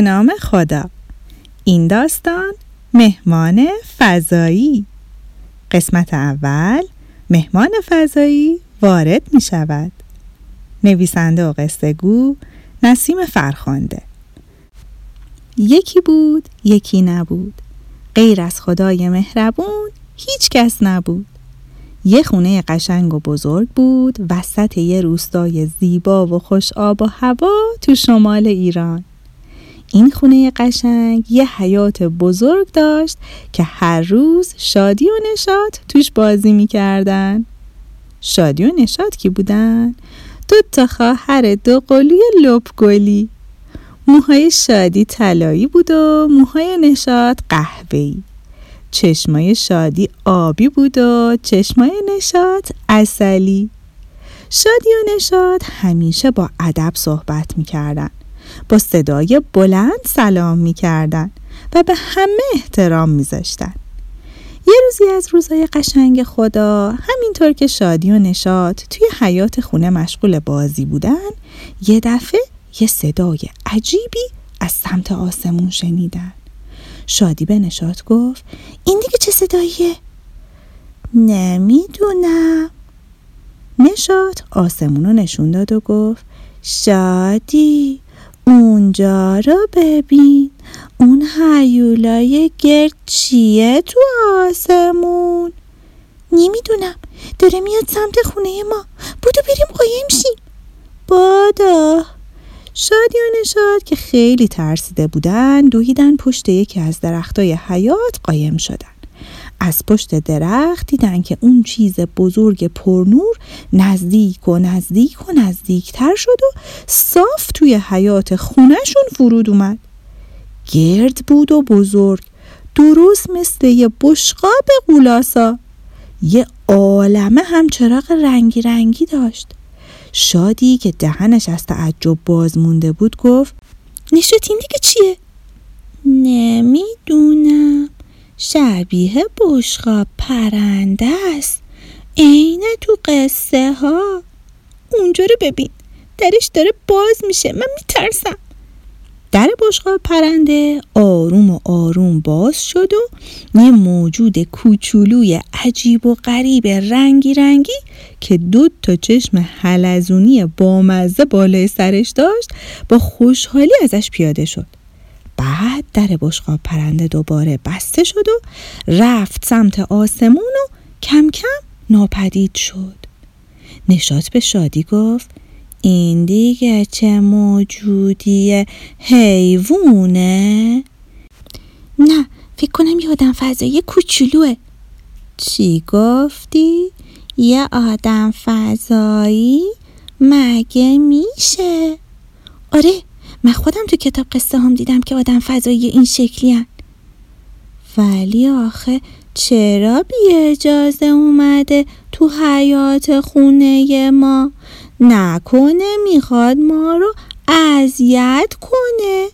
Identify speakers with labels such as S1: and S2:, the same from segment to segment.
S1: نام خدا. این داستان مهمان فضایی. قسمت اول مهمان فضایی وارد می شود نویسنده و قصه گو نسیم فرخانده یکی بود یکی نبود. غیر از خدای مهربون هیچ کس نبود. یه خونه قشنگ و بزرگ بود وسط یه روستای زیبا و خوش آب و هوا تو شمال ایران. این خونه قشنگ یه حیات بزرگ داشت که هر روز شادی و نشاد توش بازی می‌کردن. شادی و نشاد کی بودن؟ دو تا خواهر دو قلوی لپگلی موهای شادی طلایی بود و موهای نشاد قهوه‌ای. چشمای شادی آبی بود و چشمای نشاد اصلی شادی و نشاد همیشه با ادب صحبت می‌کردن. با صدای بلند سلام می‌کردن و به همه احترام میذاشتن. یه روزی از روزای قشنگ خدا همینطور که شادی و نشاد توی حیات خونه مشغول بازی بودن یه دفعه یه صدای عجیبی از سمت آسمون شنیدن. شادی به نشاد گفت این دیگه چه صداییه؟ نمی‌دونم. نشاد آسمون رو نشون داد و گفت شادی. اونجا رو ببین. اون حیولای گرد چیه تو آسمون؟ نمی‌دونم. داره میاد سمت خونه ما. بودو بریم قایم شیم. بادا. شادی و نشاد که خیلی ترسیده بودن دویدن پشت یکی از درختای حیات قایم شدن. از پشت درخت دیدن که اون چیز بزرگ پرنور نزدیک و نزدیک و نزدیکتر شد و صاف توی حیات خونهشون فرود اومد. گرد بود و بزرگ درست مثل یه بشقاب قولاسا. یه عالمه هم چراغ رنگی رنگی داشت. شادی که دهنش از تعجب باز مونده بود گفت نشد این دیگه چیه؟ نمی‌دونم. شبیه بشقاب پرنده است. عین تو قصه ها. اونجا رو ببین. درش داره باز میشه. من میترسم. در بشقاب پرنده آروم و آروم باز شد و یه موجود کوچولوی عجیب و غریب رنگی رنگی که دو تا چشم حلزونی بامزه بالای سرش داشت با خوشحالی ازش پیاده شد. بعد در بشقاب پرنده دوباره بسته شد و رفت سمت آسمون و کم کم ناپدید شد نشات به شادی گفت این دیگه چه موجودی حیوونه؟ نه فکر کنم یه آدم فضایی کوچولوه چی گفتی؟ یه آدم فضایی؟ مگه میشه؟ آره من خودم تو کتاب قصه هم دیدم که آدم فضایی این شکلی هن. ولی آخه چرا بی اجازه اومده تو حیات خونه ما؟ نکنه می‌خواد ما رو اذیت کنه.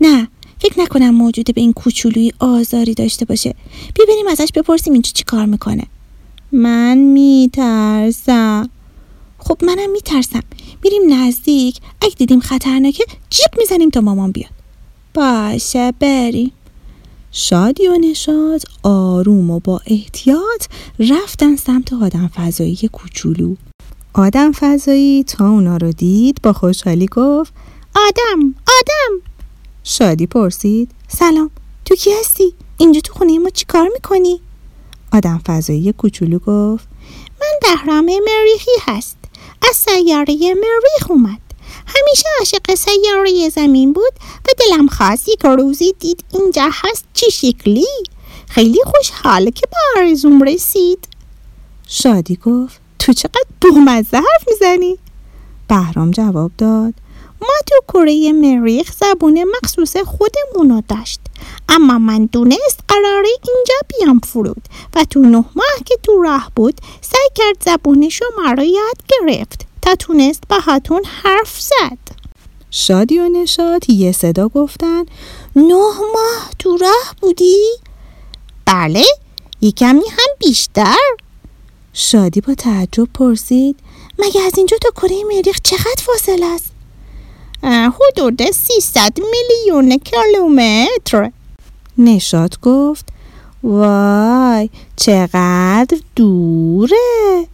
S1: نه فکر نکنم موجود به این کوچولوی آزاری داشته باشه. بیا بریم ازش بپرسیم اینجا چی کار می‌کنه. من میترسم. خب منم میترسم. میریم نزدیک. اگه دیدیم خطرناکه جیب می‌زنیم تا مامان بیاد. باشه بریم. شادی و نشاد آروم و با احتیاط رفتن سمت آدم فضایی کوچولو. آدم فضایی تا اونا رو دید با خوشحالی گفت آدم آدم! شادی پرسید سلام تو کی هستی؟ اینجا تو خونه ما چی کار می‌کنی؟ آدم فضایی کوچولو گفت من بهرام مریخی هست از سیاره مریخ اومد. همیشه عاشق سیاره زمین بود و دلم خواست یک روزی دید اینجا هست چی شکلی. خیلی خوشحال که به آرزوم رسید. شادی گفت تو چقدر بومزه حرف می‌زنی؟ بهرام جواب داد ما تو کره مریخ زبون مخصوص خودمونو داشت. اما من دونست قراره اینجا بیام فرود و تو نه ماه که تو راه بود سعی کرد زبون شما رو یاد گرفت تا تونست باهاتون حرف زد. شادی و نشاد یه صدا گفتن نه ماه تو راه بودی؟ بله یه کمی هم بیشتر. شادی با تعجب پرسید مگه از اینجا تا کره مریخ چقدر فاصله است؟ حدود 300 میلیون کیلومتر. نشاد گفت وای چقدر دوره.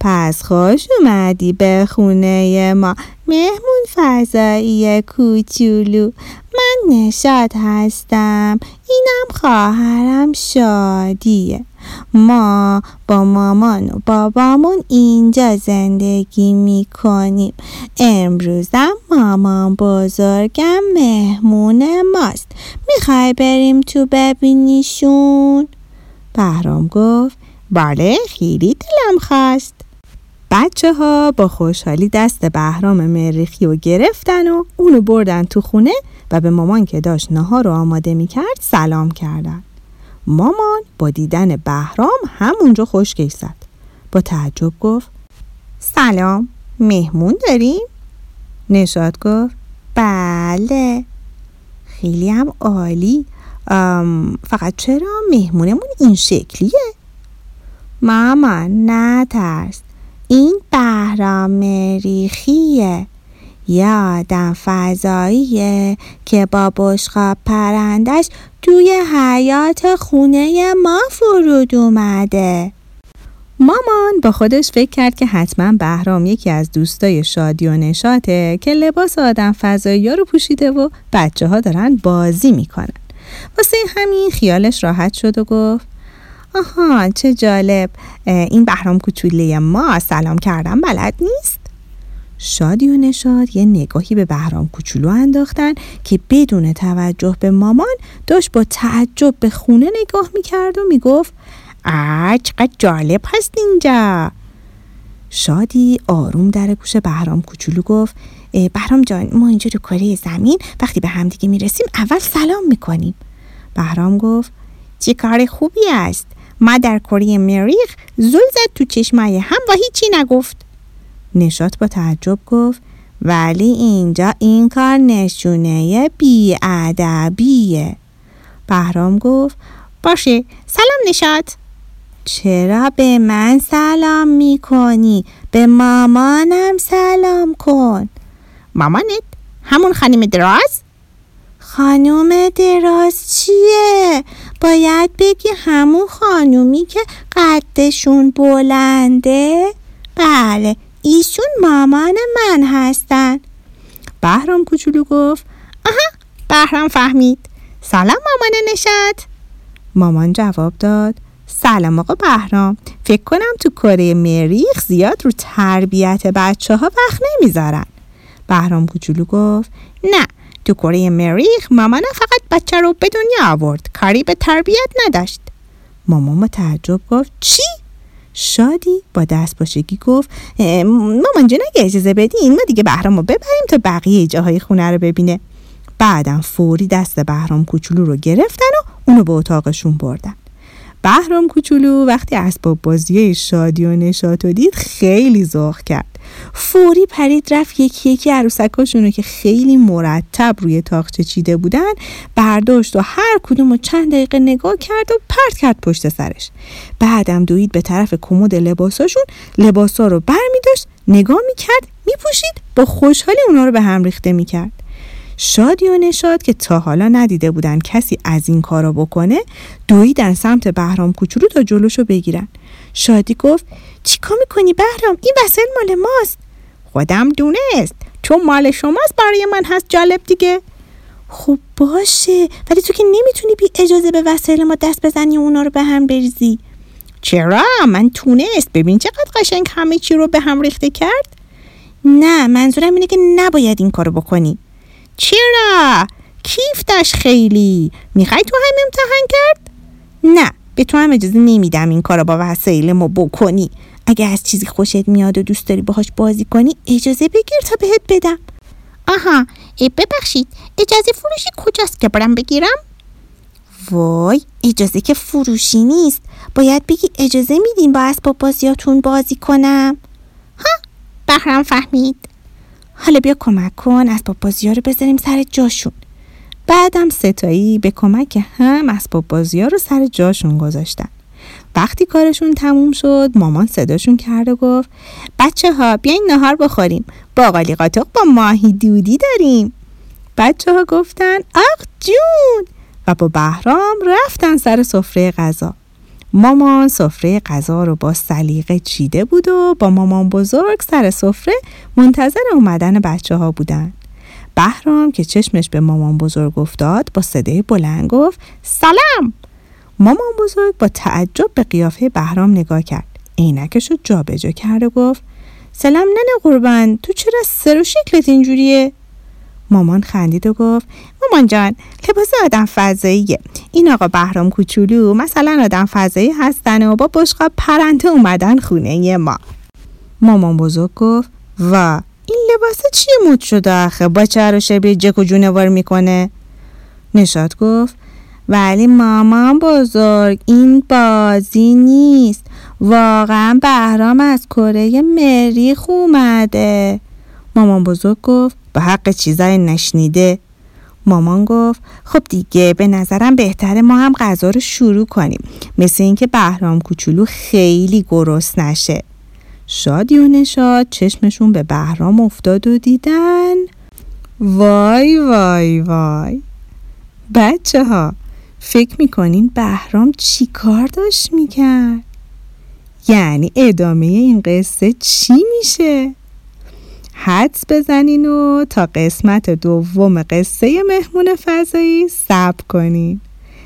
S1: پس خوش اومدی به خونه ما مهمون فضایی کوچولو. من نشاد هستم اینم خواهرم شادیه. ما با مامان و بابامون اینجا زندگی می‌کنیم. امروزم مامان بزرگم مهمون ماست. می‌خوای بریم تو ببینیشون؟ بهرام گفت بله خیلی دلم خواست. بچه ها با خوشحالی دست بهرام مریخی رو گرفتن و اونو بردن تو خونه و به مامان که داشت نهار رو آماده می‌کرد سلام کردن. مامان با دیدن بهرام همونجا خوشگیش زد. با تعجب گفت سلام مهمون داریم؟ نشاد گفت بله. خیلی هم عالی. فقط چرا مهمونمون این شکلیه؟ مامان نترس. این بهرام مریخیه یه آدم فضاییه که با بشقاب پرندش توی حیات خونه ما فرود اومده. مامان با خودش فکر کرد که حتما بهرام یکی از دوستای شادی و نشاته که لباس آدم فضایی رو پوشیده و بچه ها دارن بازی می‌کنن. واسه همین خیالش راحت شد و گفت آها چه جالب. این بهرام کوچوله ما. سلام کردم بلد نیست؟ شادی و نشاد یه نگاهی به بهرام کوچولو انداختن که بدون توجه به مامان داشت با تعجب به خونه نگاه می‌کرد و می‌گفت آه چقدر جالب هست اینجا. شادی آروم در گوش بهرام کوچولو گفت بهرام جان ما اینجا رو کره زمین وقتی به همدیگه می‌رسیم اول سلام می‌کنیم. بهرام گفت چه کار خوبی است. ما در کره مریخ زل زد تو چشمای هم و هیچی نگفت. نشات با تعجب گفت ولی اینجا این کار نشونه بیادبیه بهرام گفت باشه سلام نشات چرا به من سلام می‌کنی؟ به مامانم سلام کن مامانت؟ همون خانم دراز؟ خانوم دراز چیه؟ باید بگی همون خانومی که قدشون بلنده؟ بله ایشون مامان من هستن. بهرام کوچولو گفت آها بهرام فهمید. سلام مامان نشد مامان جواب داد سلام آقا بهرام فکر کنم تو کره مریخ زیاد رو تربیت بچه ها وقت نمی‌ذارن. بهرام کوچولو گفت نه تو کره مریخ مامانم فقط بچه رو به دنیا آورد کاری به تربیت نداشت. مامان تعجب گفت چی؟ شادی با دست باشگی گفت مامان جون اگه اجازه بدین ما دیگه بهرام رو ببریم تا بقیه جاهای خونه رو ببینه. بعدم فوری دست بهرام کوچولو رو گرفتن و اونو به اتاقشون بردن. بهرام کوچولو وقتی اسباب بازی شادی و نشاط و دید خیلی ذوق کرد. فوری پرید رفت یکی یکی عروسکاشونو که خیلی مرتب روی تاخچه چیده بودن برداشت و هر کدوم رو چند دقیقه نگاه کرد و پرت کرد پشت سرش. بعدم دوید به طرف کمد لباساشون لباسا رو بر می داشت نگاه می‌کرد میپوشید با خوشحالی اونا رو به هم ریخته می‌کرد. شادی و نشاد که تا حالا ندیده بودن کسی از این کارا بکنه دویدن سمت بهرام کوچولو تا جلوشو بگیرن. شادی گفت چیکار می‌کنی بهرام؟ این وسایل مال ماست. خودم دونست. چون مال شماست برای من هست جالب دیگه. خب باشه ولی تو که نمی‌تونی بی اجازه به وسایل ما دست بزنی و اونا رو به هم بریزی. چرا؟ من تونست. ببین چقدر قشنگ همه چی رو به هم ریخته کرد. نه منظورم اینه که نباید این کارو بکنی. چرا؟ کیف داشت خیلی. می‌خوای تو هم امتحان کرد؟ نه به تو هم اجازه نمیدم این کارو با وسایل ما بکنی. اگه از چیزی خوشت میاد و دوست داری باهاش بازی کنی اجازه بگیر تا بهت بدم. آها ببخشید اجازه فروشی کجاست که برم بگیرم؟ وای اجازه که فروشی نیست. باید بگی اجازه میدین با اسباب بازیاتون بازی کنم. ها بهرم فهمید. حالا بیا کمک کن اسباب بازی رو بذاریم سر جاشون. بعدم ستایی به کمک هم اسباب بازی ها رو سر جاشون گذاشتن. وقتی کارشون تموم شد مامان صداشون کرد و گفت بچه ها بیاین نهار بخوریم. باقالی قاطق با ماهی دودی داریم. بچه ها گفتن آق جون! و با بهرام رفتن سر سفره غذا. مامان سفره غذا رو با سلیقه چیده بود و با مامان بزرگ سر سفره منتظر اومدن بچه ها بودن. بهرام که چشمش به مامان بزرگ افتاد با صدای بلند گفت سلام! مامان بزرگ با تعجب به قیافه بهرام نگاه کرد. عینکش رو جابجا کرد و گفت سلام ننه قربان تو چرا سر و شکلت اینجوریه؟ مامان خندید و گفت مامان جان لباس آدم فضاییه. این آقا بهرام کوچولو مثلا آدم فضایی هستن و با بشقاب پرنده اومدن خونه ما. مامان بزرگ گفت و این لباس چی مود شده آخه؟ با چهر و شبیه جک و جونوار می‌کنه. نشاد گفت ولی مامان بزرگ این بازی نیست. واقعا بهرام از کره مریخ اومده. مامان بزرگ گفت به حق چیزای نشنیده مامان گفت خب دیگه به نظرم بهتره ما هم غذا رو شروع کنیم مثل اینکه بهرام کوچولو خیلی گرست نشه شادی و نشاد چشمشون به بهرام افتاد و دیدن وای وای وای بچه ها فکر می‌کنین بهرام چی کار داشت می‌کرد؟ یعنی ادامه این قصه چی میشه؟ حدس بزنین و تا قسمت دوم قصه مهمون فضایی صبر کنین.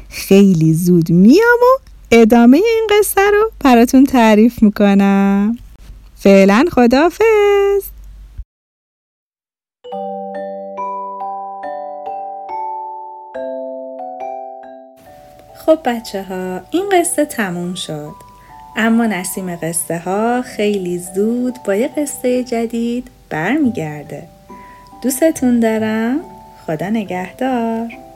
S1: خیلی زود میام و ادامه این قصه رو براتون تعریف می‌کنم. فعلا خدافز خب بچه ها این قصه تموم شد. اما نسیم قصه ها خیلی زود با یه قصه جدید برمیگرده. دوستتون دارم. خدا نگهدار.